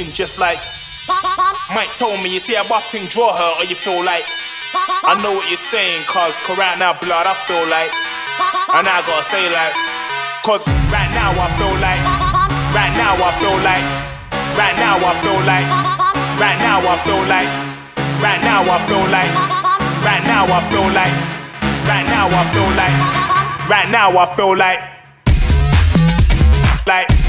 soaking just like. Mike told me, you see a buffing draw her, or you feel like. I know what you're saying, cause, cause right now, blood, I feel like. And I gotta stay like. Cause right now, I feel like. Right now, I feel like. Right now, I feel like. Right now, I feel like. Right now, I feel like. Right now, I feel like. Right now, I feel like. Right now, I feel. Like. Like.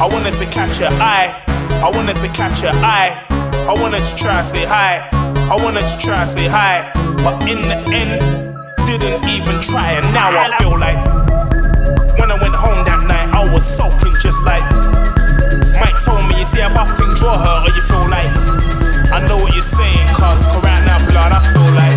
I wanted to catch her eye. I wanted to catch her eye. I wanted to try say hi. I wanted to try say hi. But in the end, didn't even try. And now I feel like when I went home that night, I was soaking just like Mike told me, you see, I can draw her, or you feel like I know what you're saying, cause, cause right now, blood, I feel like,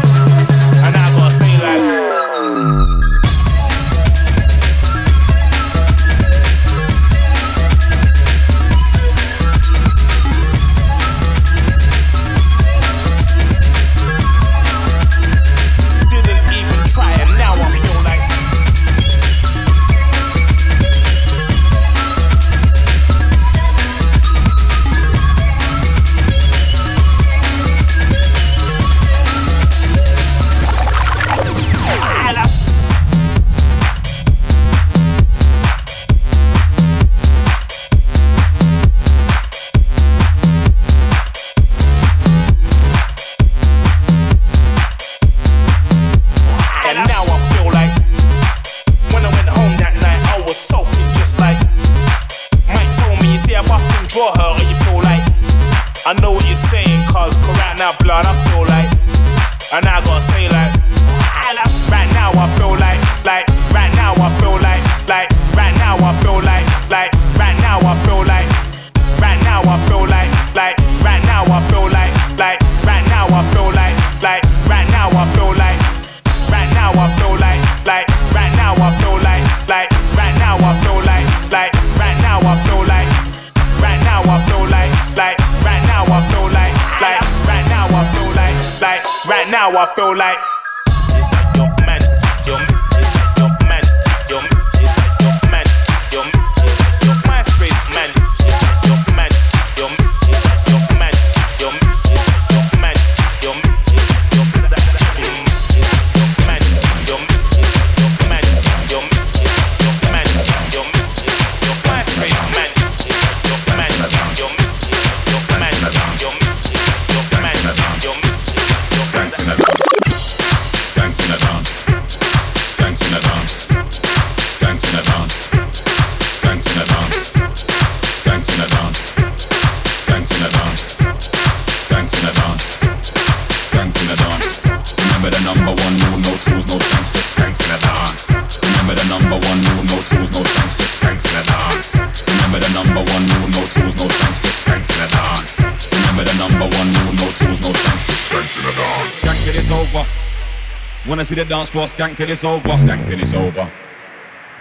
see the dance floor skank till it's over. Skank till it's over.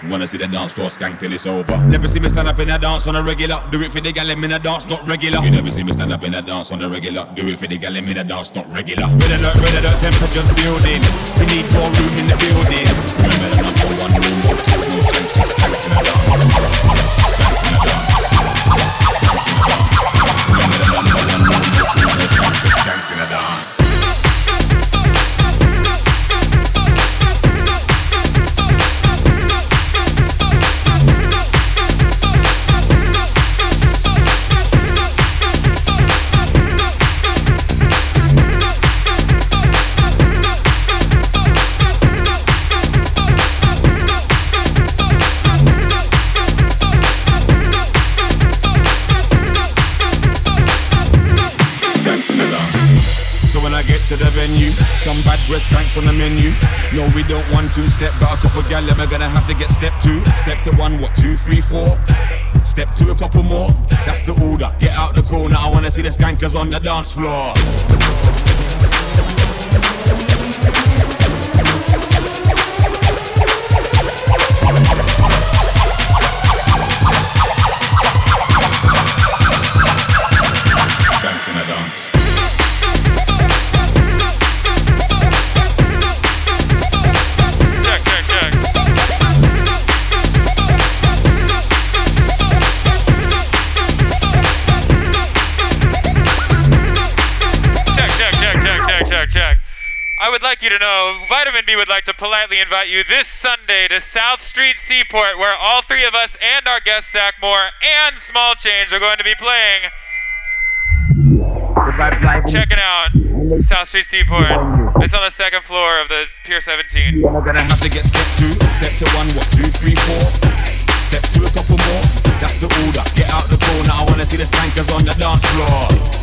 Wanna see the dance floor skank till it's over. Never see me stand up in a dance on a regular. Do it for the gal in a dance, not regular. You never see me stand up in a dance on a regular. Do it for the gal in a dance, not regular. Red alert, red alert, temperature's building. We need more room in the building. Remember the number one rule, no just. Gal, we're gonna have to get step two. Step to one, what, two, three, four? Step two, a couple more. That's the order. Get out the corner, I wanna see the skankers on the dance floor. Like you to know Vitamin B would like to politely invite you this Sunday to South Street Seaport, where all three of us and our guest Zach Moore and Small Change are going to be playing. Checking out South Street Seaport. It's on the second floor of the Pier 17. We're gonna have to get step two, step to one, what, two, three, four. Step two, a couple more. That's the order. Get out the corner. I wanna see the spankers on the dance floor.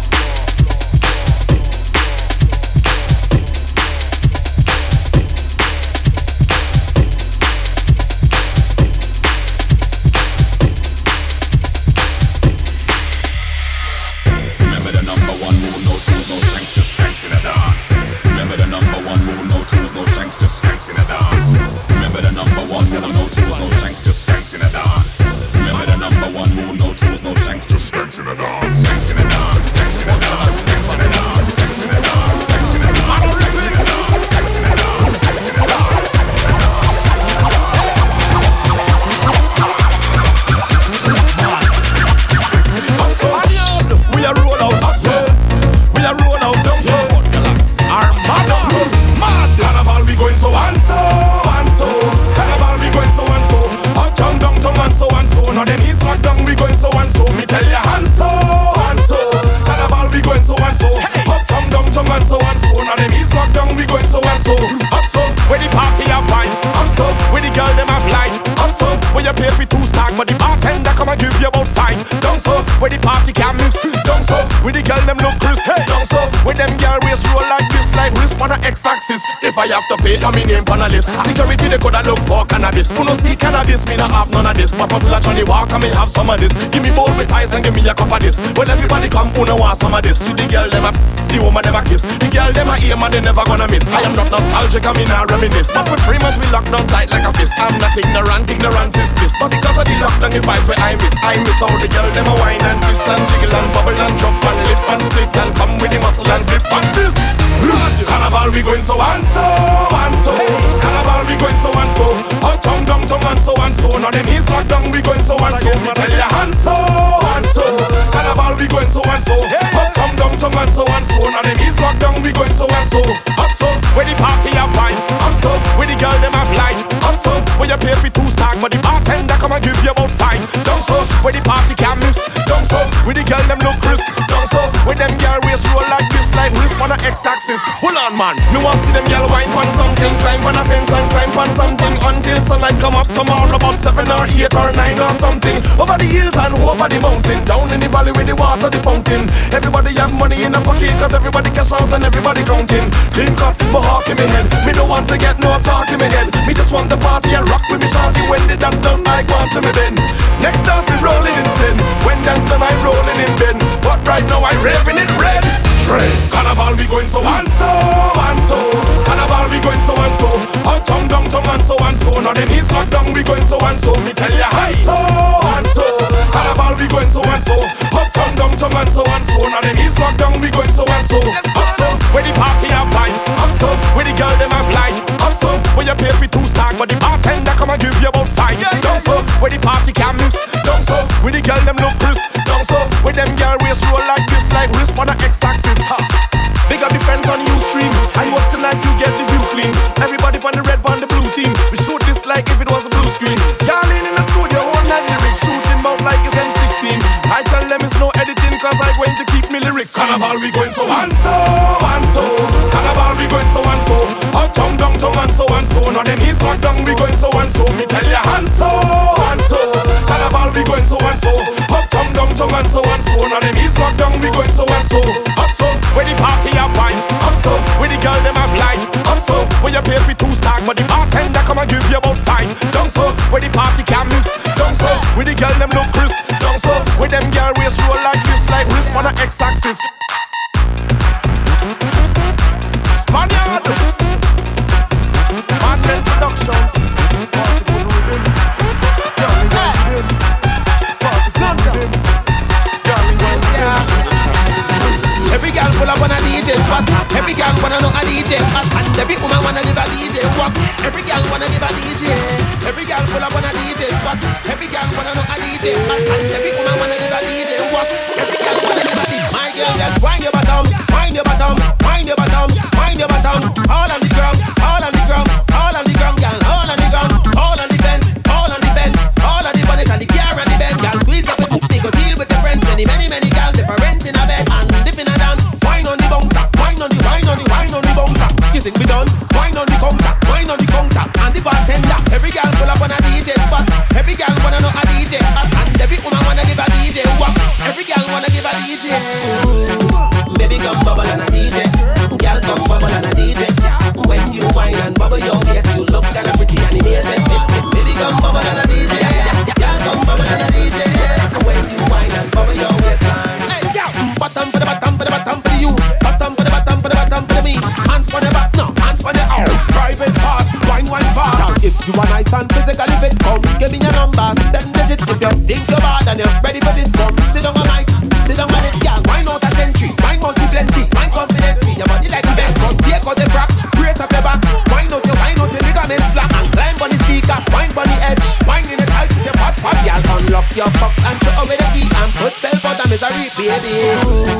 one, and I'm no tools, no shanks, just skanks in the dance. Remember the number one rule, no tools, no shanks, just skanks in the dance. Skanks in the going so and so. Me tell ya, and so and so. Carnival we going so and so. Up down, down down and so and so. Now them is locked down. We going so and so. Up so where the party have vibes. Up so where the girl them have life. Up so where you pay for two stack, but the bartender come and give you about five. Down so where the party can miss. Down so where the girl them look crisp. Hey. Down so where them girl waist roll like this, like wrist I have to pay, I'm in name on a list. Security, they coulda look for cannabis. Who no see cannabis, me not have none of this. Pop up like Johnnie Walker, me have some of this. Give me both with ties and give me a cup of this. When everybody come, who no want some of this. See the girl, them a psst, the woman never kiss. The girl, them a aim and they never gonna miss. I am not nostalgic, I mean I reminisce. But for three months we locked down tight like a fist. I'm not ignorant, ignorance is bliss. But because of the lockdown, it's vibes where I miss. I miss all the girl, them a wine and twist and jiggle and bubble and jump and lift and split and come with the muscle and grip. What's this? Carnival, we going so and so and so. Carnival, we going so and so. Uptown, downtown, and so and so. Now them is locked down, we going so and so. Me tell ya and so and so. Carnival, we going so and so. Uptown, downtown, and so and so. Now them is locked down, we going so and so. Up so, where the party have vibes. Up so, where the girl them have life. Up so, where you pay for two stack, but the bartender come and give you about five. Down so, where the party can't miss. Down so, where the girl them look crisp. Down so, where them girl waist roll like this, like wrist on the x-axis. Hold on, man. Me want see them girl wine on something, climb on a fence and climb on something until sunlight come up tomorrow about seven or eight or nine or something. Over the hills and over the mountain, down in the valley with the water, the fountain. Everybody have money in a pocket, cause everybody cash out and everybody counting. Clean cut, mohawk in me head. Me don't want to get no talk in me head. Me just want the party and rock with me shawty when the dance done. I want to me then. Next dance we rolling instead. When dance done, I'm rolling in bed. But right now I'm raving it red. Trade. Carnival we going so and so and so. Carnival we going so and so. Uptown, downtown and so and so. Now them is locked down we going so and so. Me tell ya and so and so. Carnival we going so and so. Uptown, downtown and so and so. Now them is locked down we going so and so. Up so where the party have vibes. Up so where the girl them have life. Up so where you pay for two stack, but the bartender come and give you about five. Down so where the party can miss. Down so where the girl them look crisp. Down so where them girl waist roll like this, like wrist on the x-axis. Lyrics. Carnival, we going so and so, and so. Carnival, we going so and so. Uptown, downtown, and so and so. Now them is locked down, we going so and so. Me tell ya, and so, and so. Carnival, we going so and so. Uptown, downtown, and so and so. Now them is locked down, we going so and so. Up so, where the party have vibes. Up so, where the girl them have life. you pay for two stock, but the bartender come and give you about five. Don't so, where the party can miss. Don't so, with the girl them look crisp. Don't so, with them girl waist roll like on the x-axis. Spaniard, Madman Productions. Every girl pull up on a DJ spot. Every girl wanna know a DJ spot. And every woman wanna give a DJ walk. Every girl wanna give a DJ. Every girl pull up on a DJ spot. Every girl wanna know a DJ spot. And every woman wanna give a DJ Your bottom, your bottom, your bottom, your bottom. All on the ground, all on the ground, all on the ground, girl. All on the ground, all on the all on the all on the bonnet and the and the. Girl, squeeze up deal with friends. Many, many, many girls in a bed and dance. On the on the, on the, on the. You think we done? On the wine on the counter, and the bartender. Every girl pull up on a Every girl wanna give a DJ. Baby come bubble and a DJ. Girl come bubble and a DJ. When you wine and bubble your waist, you look kinda pretty and amazing. Baby come bubble and a DJ. Girl come bubble and a DJ. When you wine and bubble your waistline. Hey, girl, bottom for the bottom for the bottom for you. Bottom for the bottom for the bottom for me. Hands for the back, no hands for the out. Private part, wine wine. Now if you are nice and physically fit, come give me your number, seven digits. If you think you're Baby,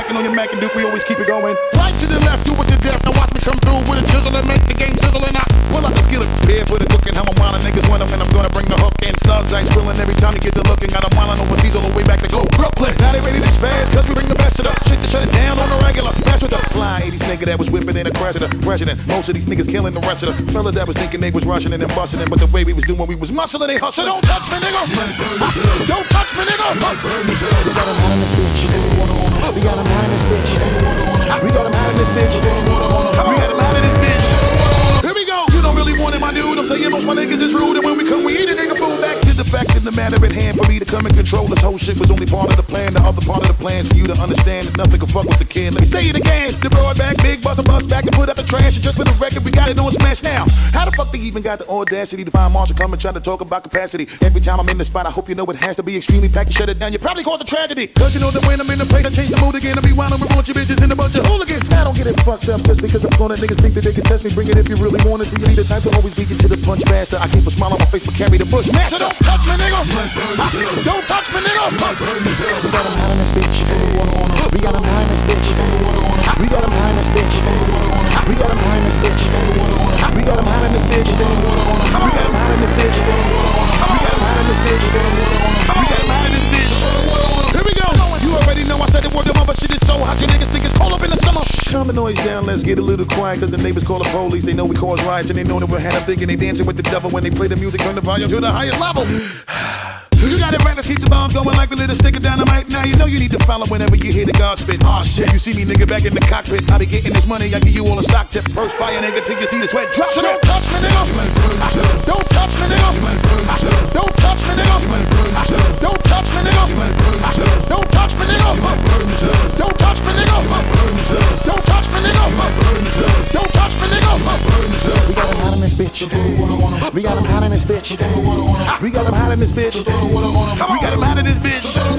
falling while you slacking on your Mac and Duke. We always keep it going. Right to the left, do it to death. Now watch me come through with a chisel and make the game sizzle and I pull out the skillet. The cooking. How I'm wildin' niggas when I'm, I'm gonna bring the hook in. Thugs ain't spilling every time you get to looking. Got 'em wildin' overseas all the way back to go Brooklyn. Now they ready to spaz cause we bring the best of the shit to shut it down on the regular. That's with the fly 80s nigga that was whipping in a crash of the president. Most of these niggas killing the rest of the fellas that was thinking they was rushing and then busting in, but the way we was doing, we was muscling, they hustle. Don't touch me, nigga. Don't touch me, nigga. We got him high in this bitch. We got him high in this bitch. We got him high in this bitch. We got him high in this bitch. Here we go. You don't really want it, my dude. I'm saying most my niggas is rude, and when we come, we eat a nigga food. Back the fact of the matter at hand for me to come and control this whole shit was only part of the plan. The other part of the plan for you to understand that nothing can fuck with the kid. Let me say it again. The broad back, big bust a bus back and put out the trash. And just for the record, we got it on smash now. How the fuck they even got the audacity to find Marshall come and try to talk about capacity? Every time I'm in the spot, I hope you know it has to be extremely packed and shut it down. You probably cause a tragedy. Cause you know that when I'm in the place, I change the mood again. I be wild with bunch of bitches and a bunch of hooligans. I don't get it fucked up just because I'm gonna niggas think that they can test me. Bring it if you really wanna See, you need the type to always you to the punch faster. I keep a smile on my face, but carry the bush. Master, don't touch me, nigga. Don't touch me, nigga. We got him in this bitch. We got him in this bitch. We got him in this bitch. We got him in this bitch. We got him in this bitch. We got him in this bitch. We got him in this bitch. We got him in this bitch. Already know I said it word of mother shit is so hot. You niggas think it's cold up in the summer. Calm the noise down, let's get a little quiet. Cause the neighbors call the police. They know we cause riots and they know that we're had them thinking they dancing with the devil when they play the music. Turn the volume to the highest level. You got it right, let's keep the bombs going like a stick of dynamite. Now you know you need to follow whenever you hear the God spit. Aw shit, you see me nigga back in the cockpit. I be getting this money, I give you all a stock tip. First buy a nigga till you see the sweat drop. So don't touch me, nigga. Don't touch me, nigga. Don't touch me, nigga. Don't touch me, nigga. Don't touch me, nigga. Don't this bitch. We got him hot in this bitch. We got him hot in this bitch.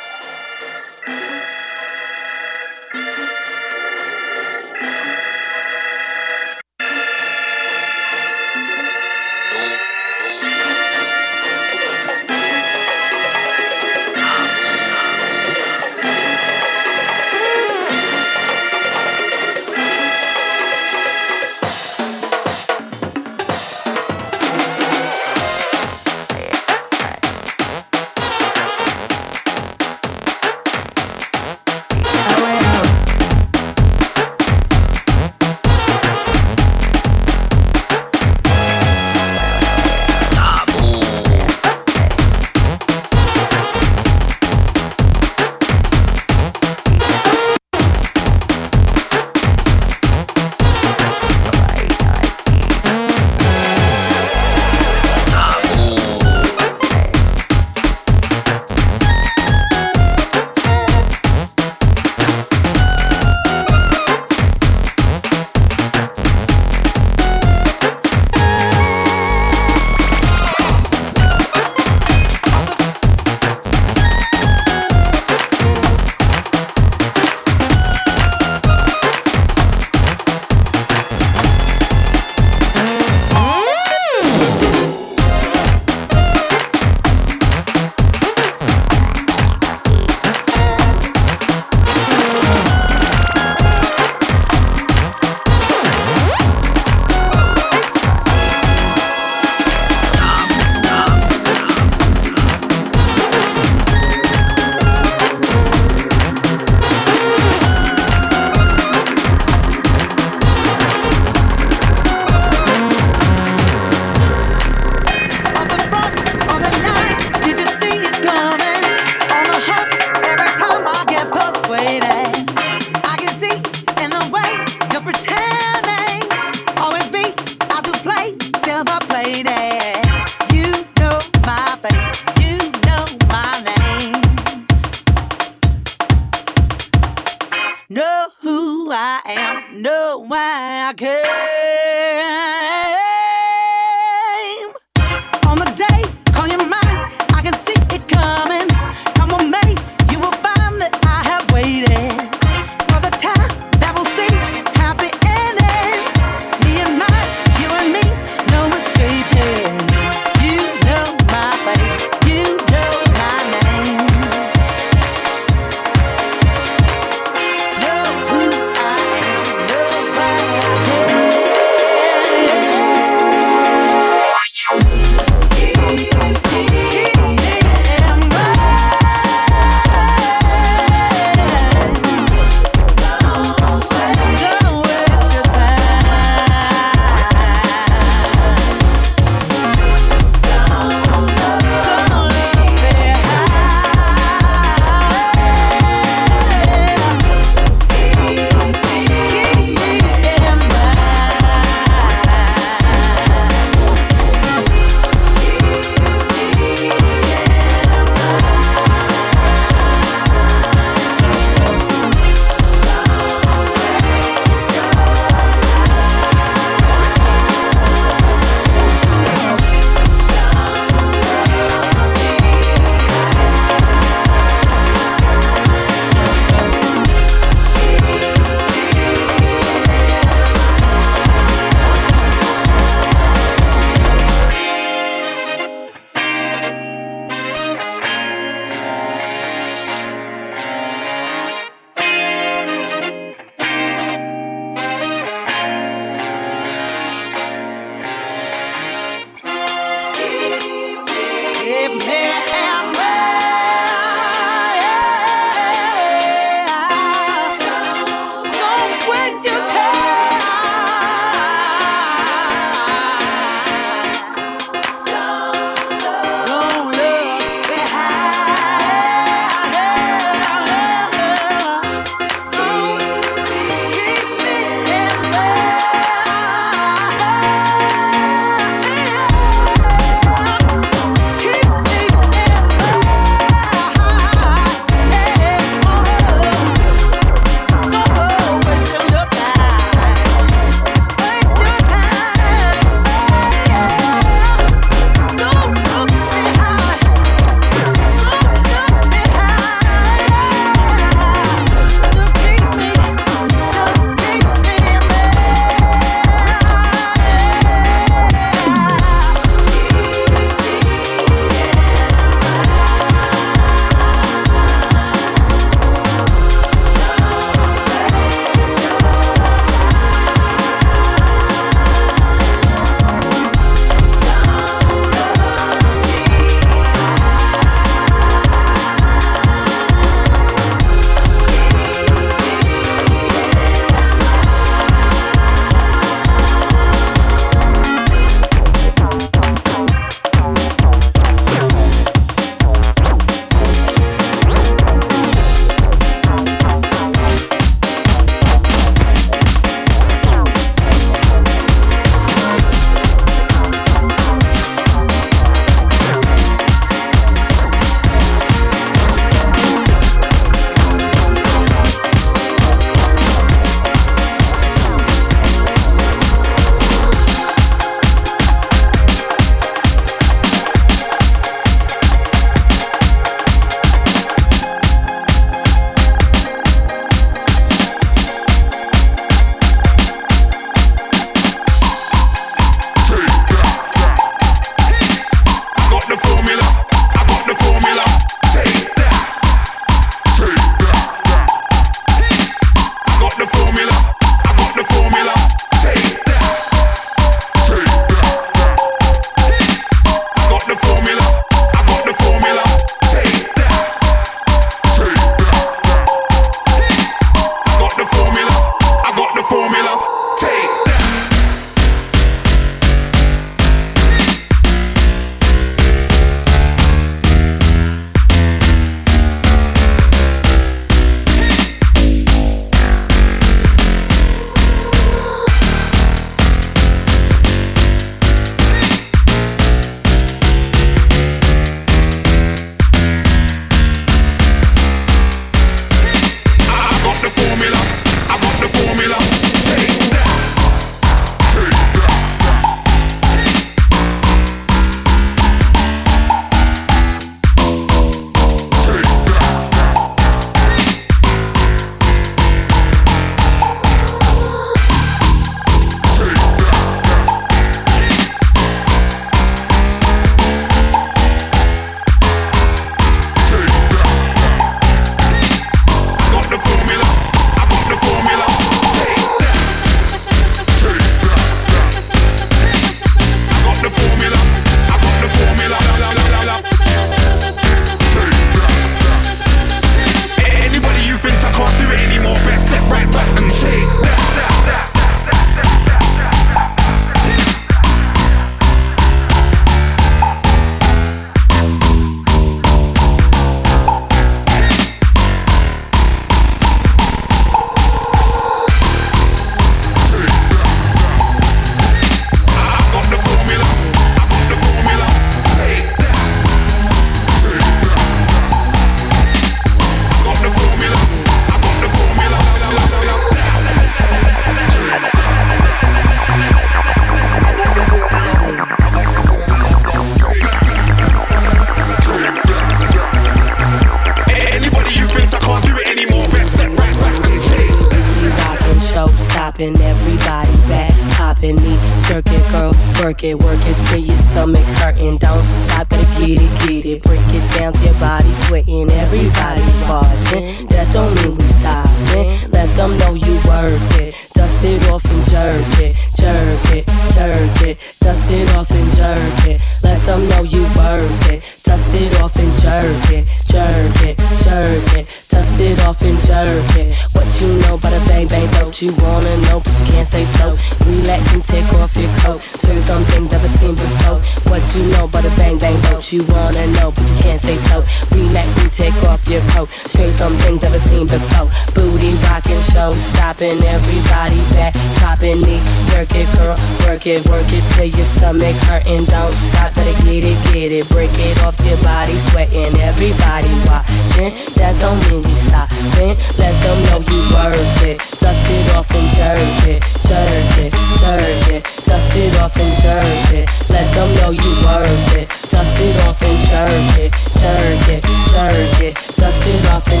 Hurting. Don't stop, gotta get it, get it. Break it off your body, sweating. Everybody watching. That don't mean we stopping. Let them know you worth it. Dust it off and jerk it, jerk it, jerk it. Dust it off and jerk it. Let them know you worth it. Dust it off and jerk it, jerk it, jerk it. It off and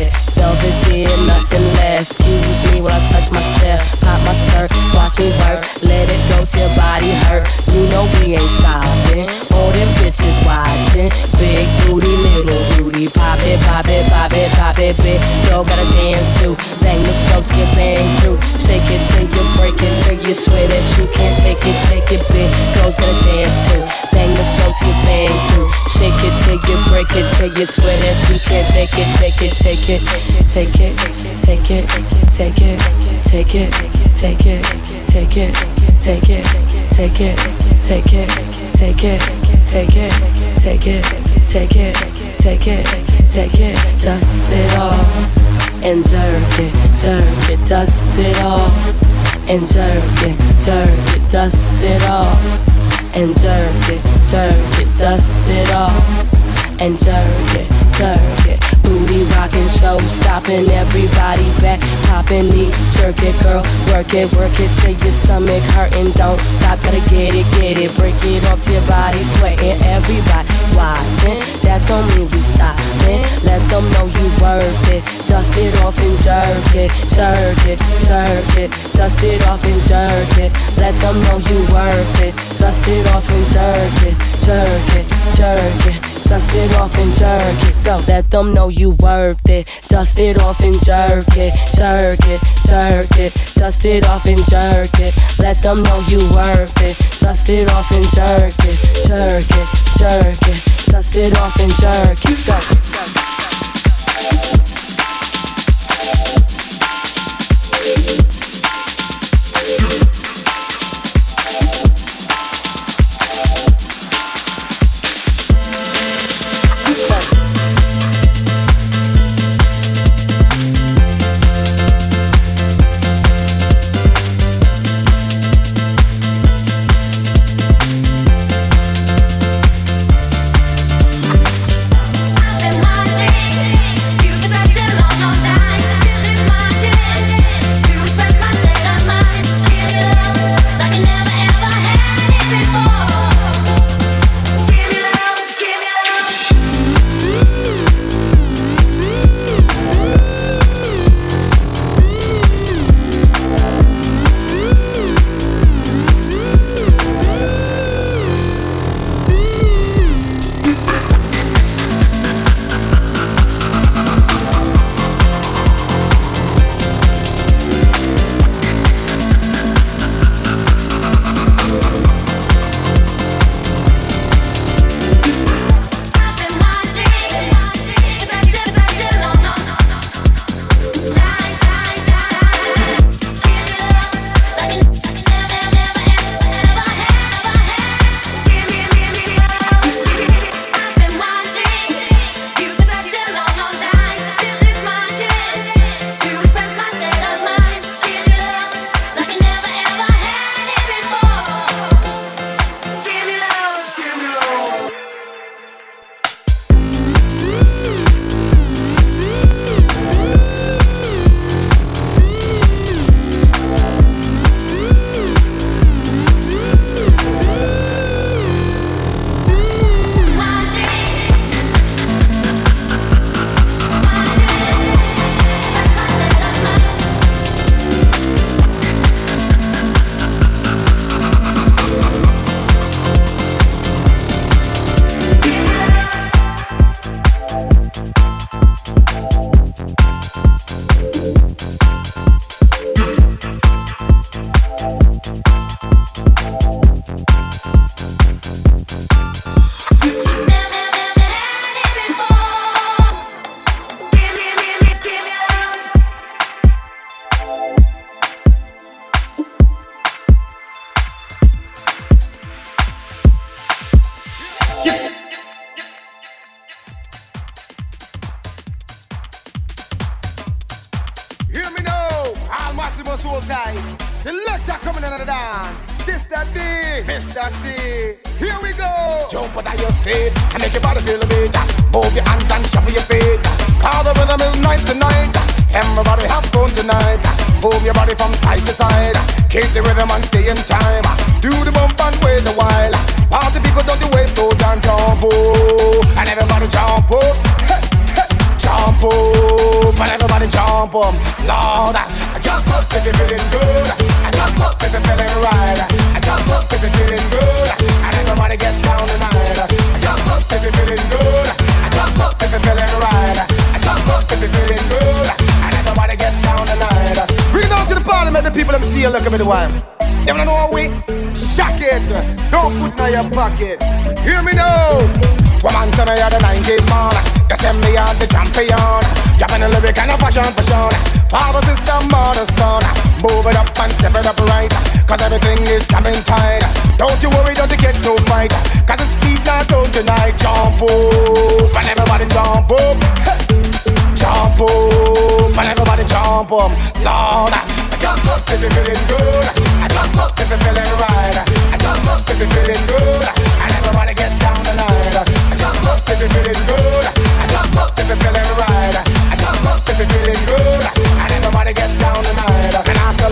it. Velvet nothing less. Excuse me while I touch myself. Pop my skirt, watch me work. Let it go till body hurt. You know we ain't stopping. All them bitches watching. Big booty, little booty. Pop it, pop it, pop it, pop it, big. Yo, gotta dance too. Bang the flow till you bang through. Shake it till you break it till you swear that you can't take it, take it, big. Girls gotta dance too. Bang the flow till you bang through. Shake it till you break it till you swear that you can't take it, take it, take it, take it, take it, take it, take it, take it, take it, take it, take it, take it, take it, take it, take it, take it, take it, take it, dust it off and jerk it, jerk it, dust it off and jerk it, jerk it, dust it off and jerk it, jerk it, dust it off and jerk it, jerk it. Booty rocking, show stopping, everybody back popping, jerk it, girl, work it, work it till your stomach hurting. Don't stop, gotta get it, get it, break it off to your body, sweating, everybody watching. That don't mean we stopping. Let them know you worth it. Dust it off and jerk it, jerk it, jerk it. Dust it off and jerk it. Let them know you worth it. Dust it off and jerk it, jerk it, jerk it. Dust it off and jerk it. Go. Let them know you worth it. Dust it off and jerk it, jerk it, jerk it. Dust it off and jerk it. Let them know you worth it. Dust it off and jerk it, jerk it, jerk it. Dust it off and jerk it. Go. And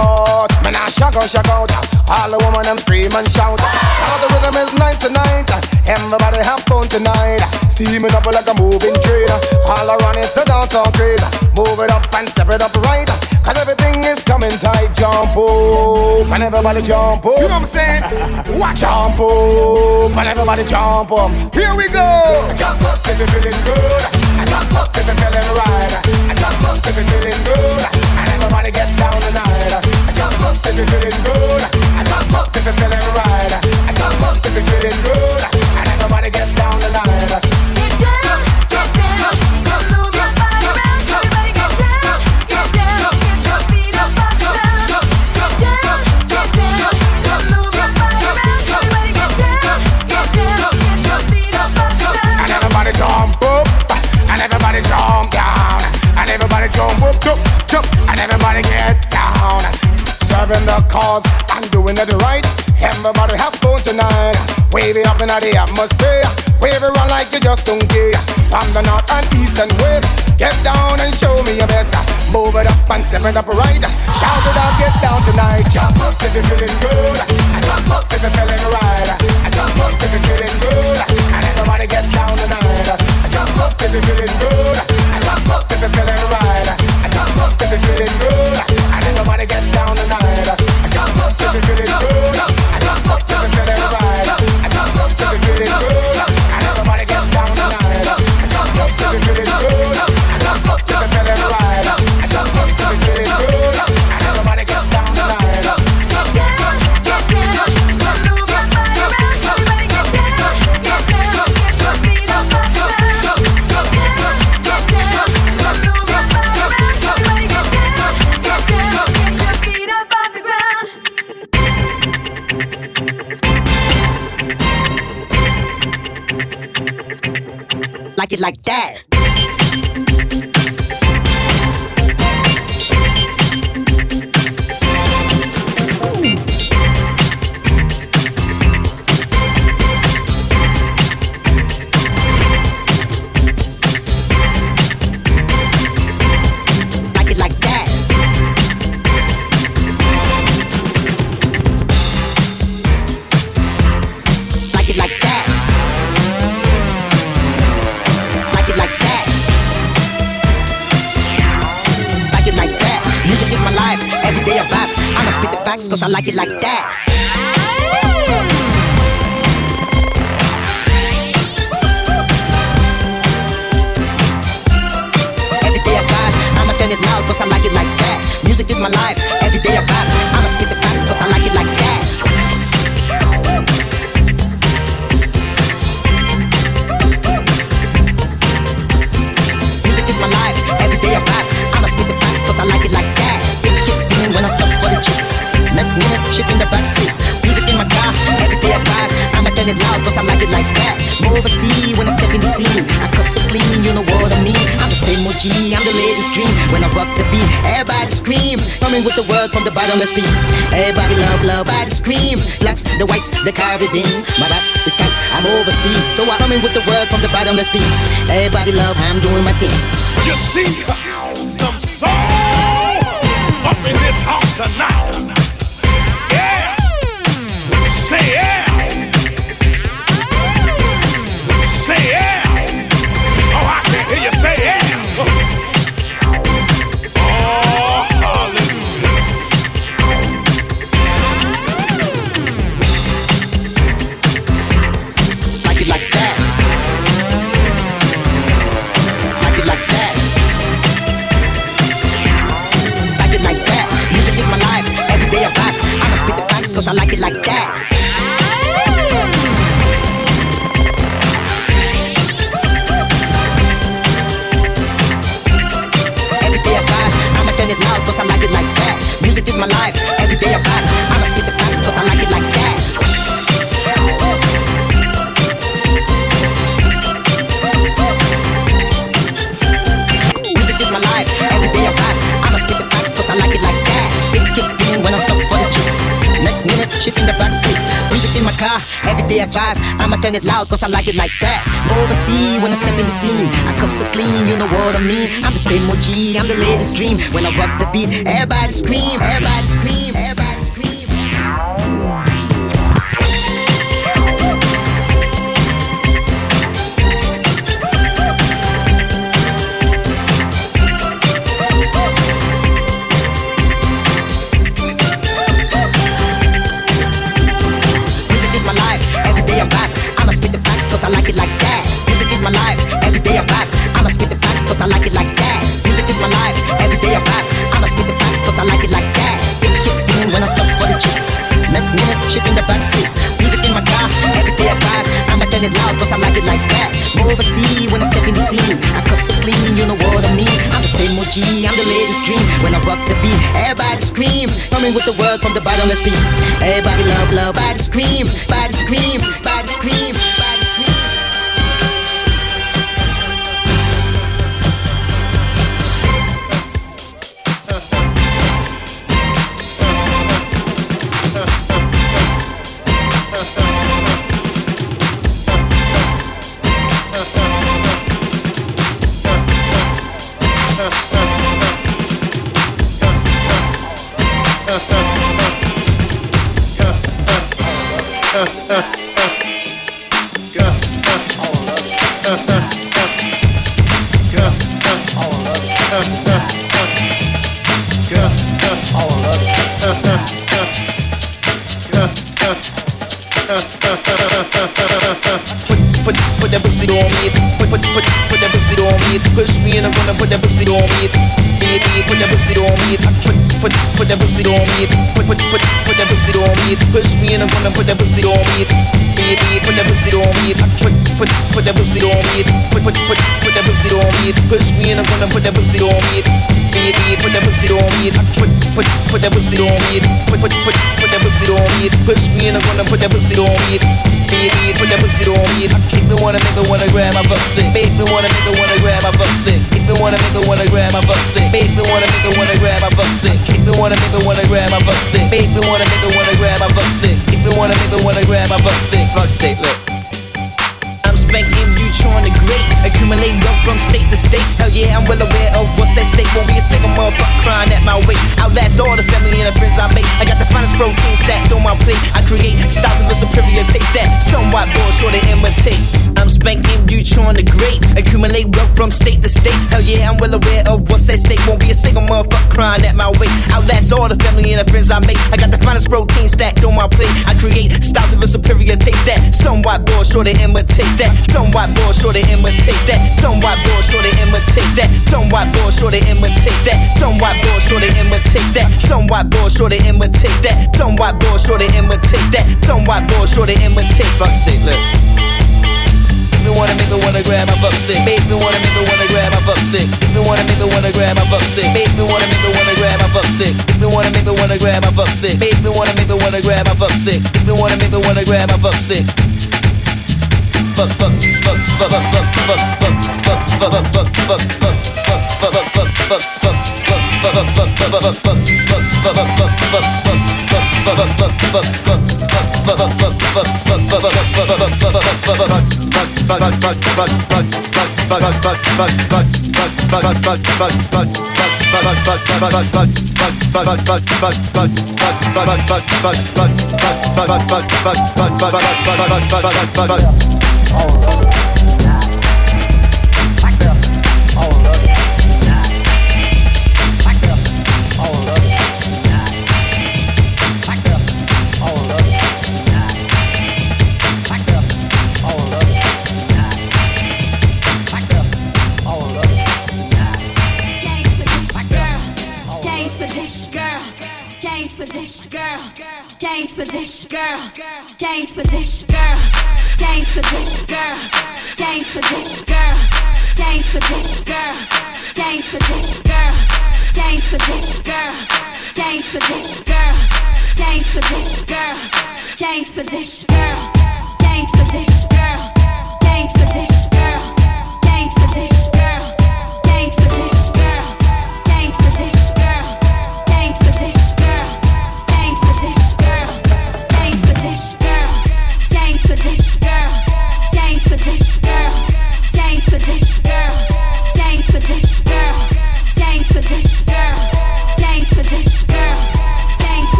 out. Man, I shout out, shout out. All the women them scream and shout. Now the rhythm is nice tonight. Everybody have fun tonight. Steaming up like a moving train. All around it's a dance all crazy. Move it up and step it up right. Cause everything is coming tight. Jump up and everybody jump up. You know what I'm saying? Watch jump up and everybody jump up. Here we go. Jump up if you're feeling good. Jump up if you're feeling right. Jump up if you're feeling good. And everybody get down tonight you're feeling good. I come up if you're feeling right. I come up if you're feeling good. serving the cause and doing it right. Everybody have fun tonight. Wave it up in the atmosphere. Wave it around like you just don't care. From the north and east and west. Get down and show me your best. Move it up and step it up right. Shout it out, get down tonight. Jump up if you're feeling good. Jump up if you're feeling right. Jump up if you're feeling good. And everybody get down tonight. Jump up if you're feeling good. Jump up if you're feeling right. like that. like it like that. Every day I got, I'ma turn it loud, cause I like it like that. Music is my life. Overseas when I step in the scene. I cut so clean, you know what I mean. I'm the same OG, I'm the latest dream. When I rock the beat, everybody scream. Coming with the word from the bottom, let's be. Everybody love, love, body scream. Blacks, the whites, the Caribbeans. My raps, it's like I'm overseas. So I'm coming with the word from the bottom, let's be. Everybody love, I'm doing my thing. You see, I'ma turn it loud cause I like it like that. Oversee when I step in the scene. I come so clean, you know what I mean. I'm the same OG, I'm the latest dream. When I rock the beat, everybody scream, everybody scream, dream. When I rock the beat, everybody scream. Coming with the word from the bottom, let's be. Everybody love, love, body scream, body scream, body scream, body put, put, that pussy on me. Put, put, put, put that pussy on me. Push me and I'm gonna put that pussy on me. Yeah, put that pussy on me. Put, put, put that pussy on me. Put, put, put, put that pussy on me. Push me and I'm gonna put that pussy on me. Yeah, put that pussy on me. Put, put, put that pussy on me. Put, put, put, put that pussy on me. Push me and I'm gonna put that pussy on me. Yeah, put that pussy on me. Put, put, put that pussy on me. Put, put, put, put that pussy on me. Push me and I'm gonna put that pussy on me. Yeah, put that pussy on me. Make me wanna make me wanna grab my stick. Make me wanna make me wanna grab my stick. Make me wanna make me wanna grab my stick. Make me wanna make me wanna grab my stick. Make me wanna make me wanna grab my stick. Make me wanna make me wanna grab my stick. Make me wanna make me wanna grab my stick. Fuck stick, look. I'm spanking trying to great. Accumulate wealth from state to state. Hell yeah, I'm well aware of what's at stake. Won't be a single motherfucker crying at my weight. Outlast all the family and the friends I make. I got the finest protein stacked on my plate. I create styles of a superior taste that somewhat boys sure to imitate. I'm spanking you, trying to great. Accumulate wealth from state to state. Hell yeah, I'm well aware of what's at stake. Won't be a single motherfucker crying at my weight. Outlast all the family and the friends I make. I got the finest protein stacked on my plate. I create styles of a superior taste that somewhat boys sure to imitate that. Some white boys sure to imitate that. Some white boys sure to imitate that. Some white boys sure to imitate that. Some white boys sure to imitate that. Some white boys sure to imitate that. Some white boys sure to imitate that. Some white boys sure to imitate. Fuck stick, look. Make me wanna make me wanna grab my butt stick. Make me wanna make me wanna grab my butt stick. Make me wanna make me wanna grab my butt stick. Make me wanna make me wanna grab my butt stick. Make me wanna make me wanna grab my butt stick. Make me wanna make me wanna grab my butt stick. Make me wanna make me wanna grab my butt stick. All right.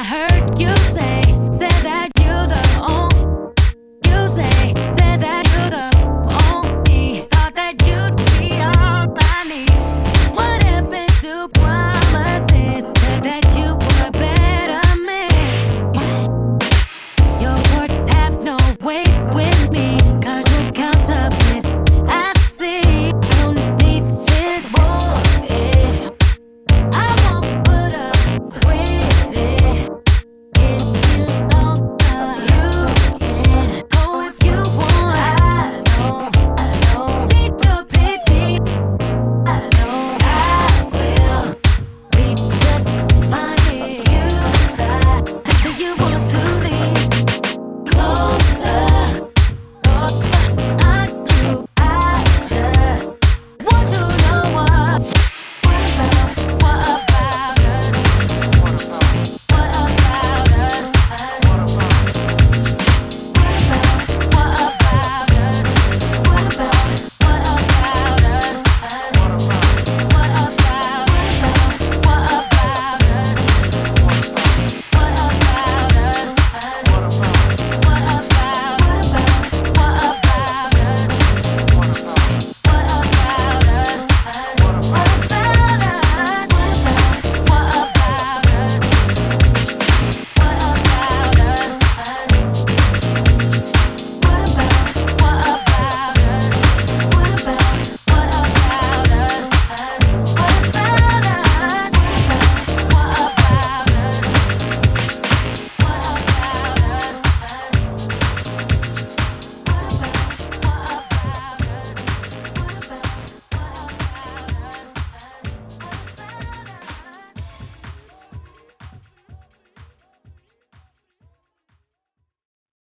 I hurt you.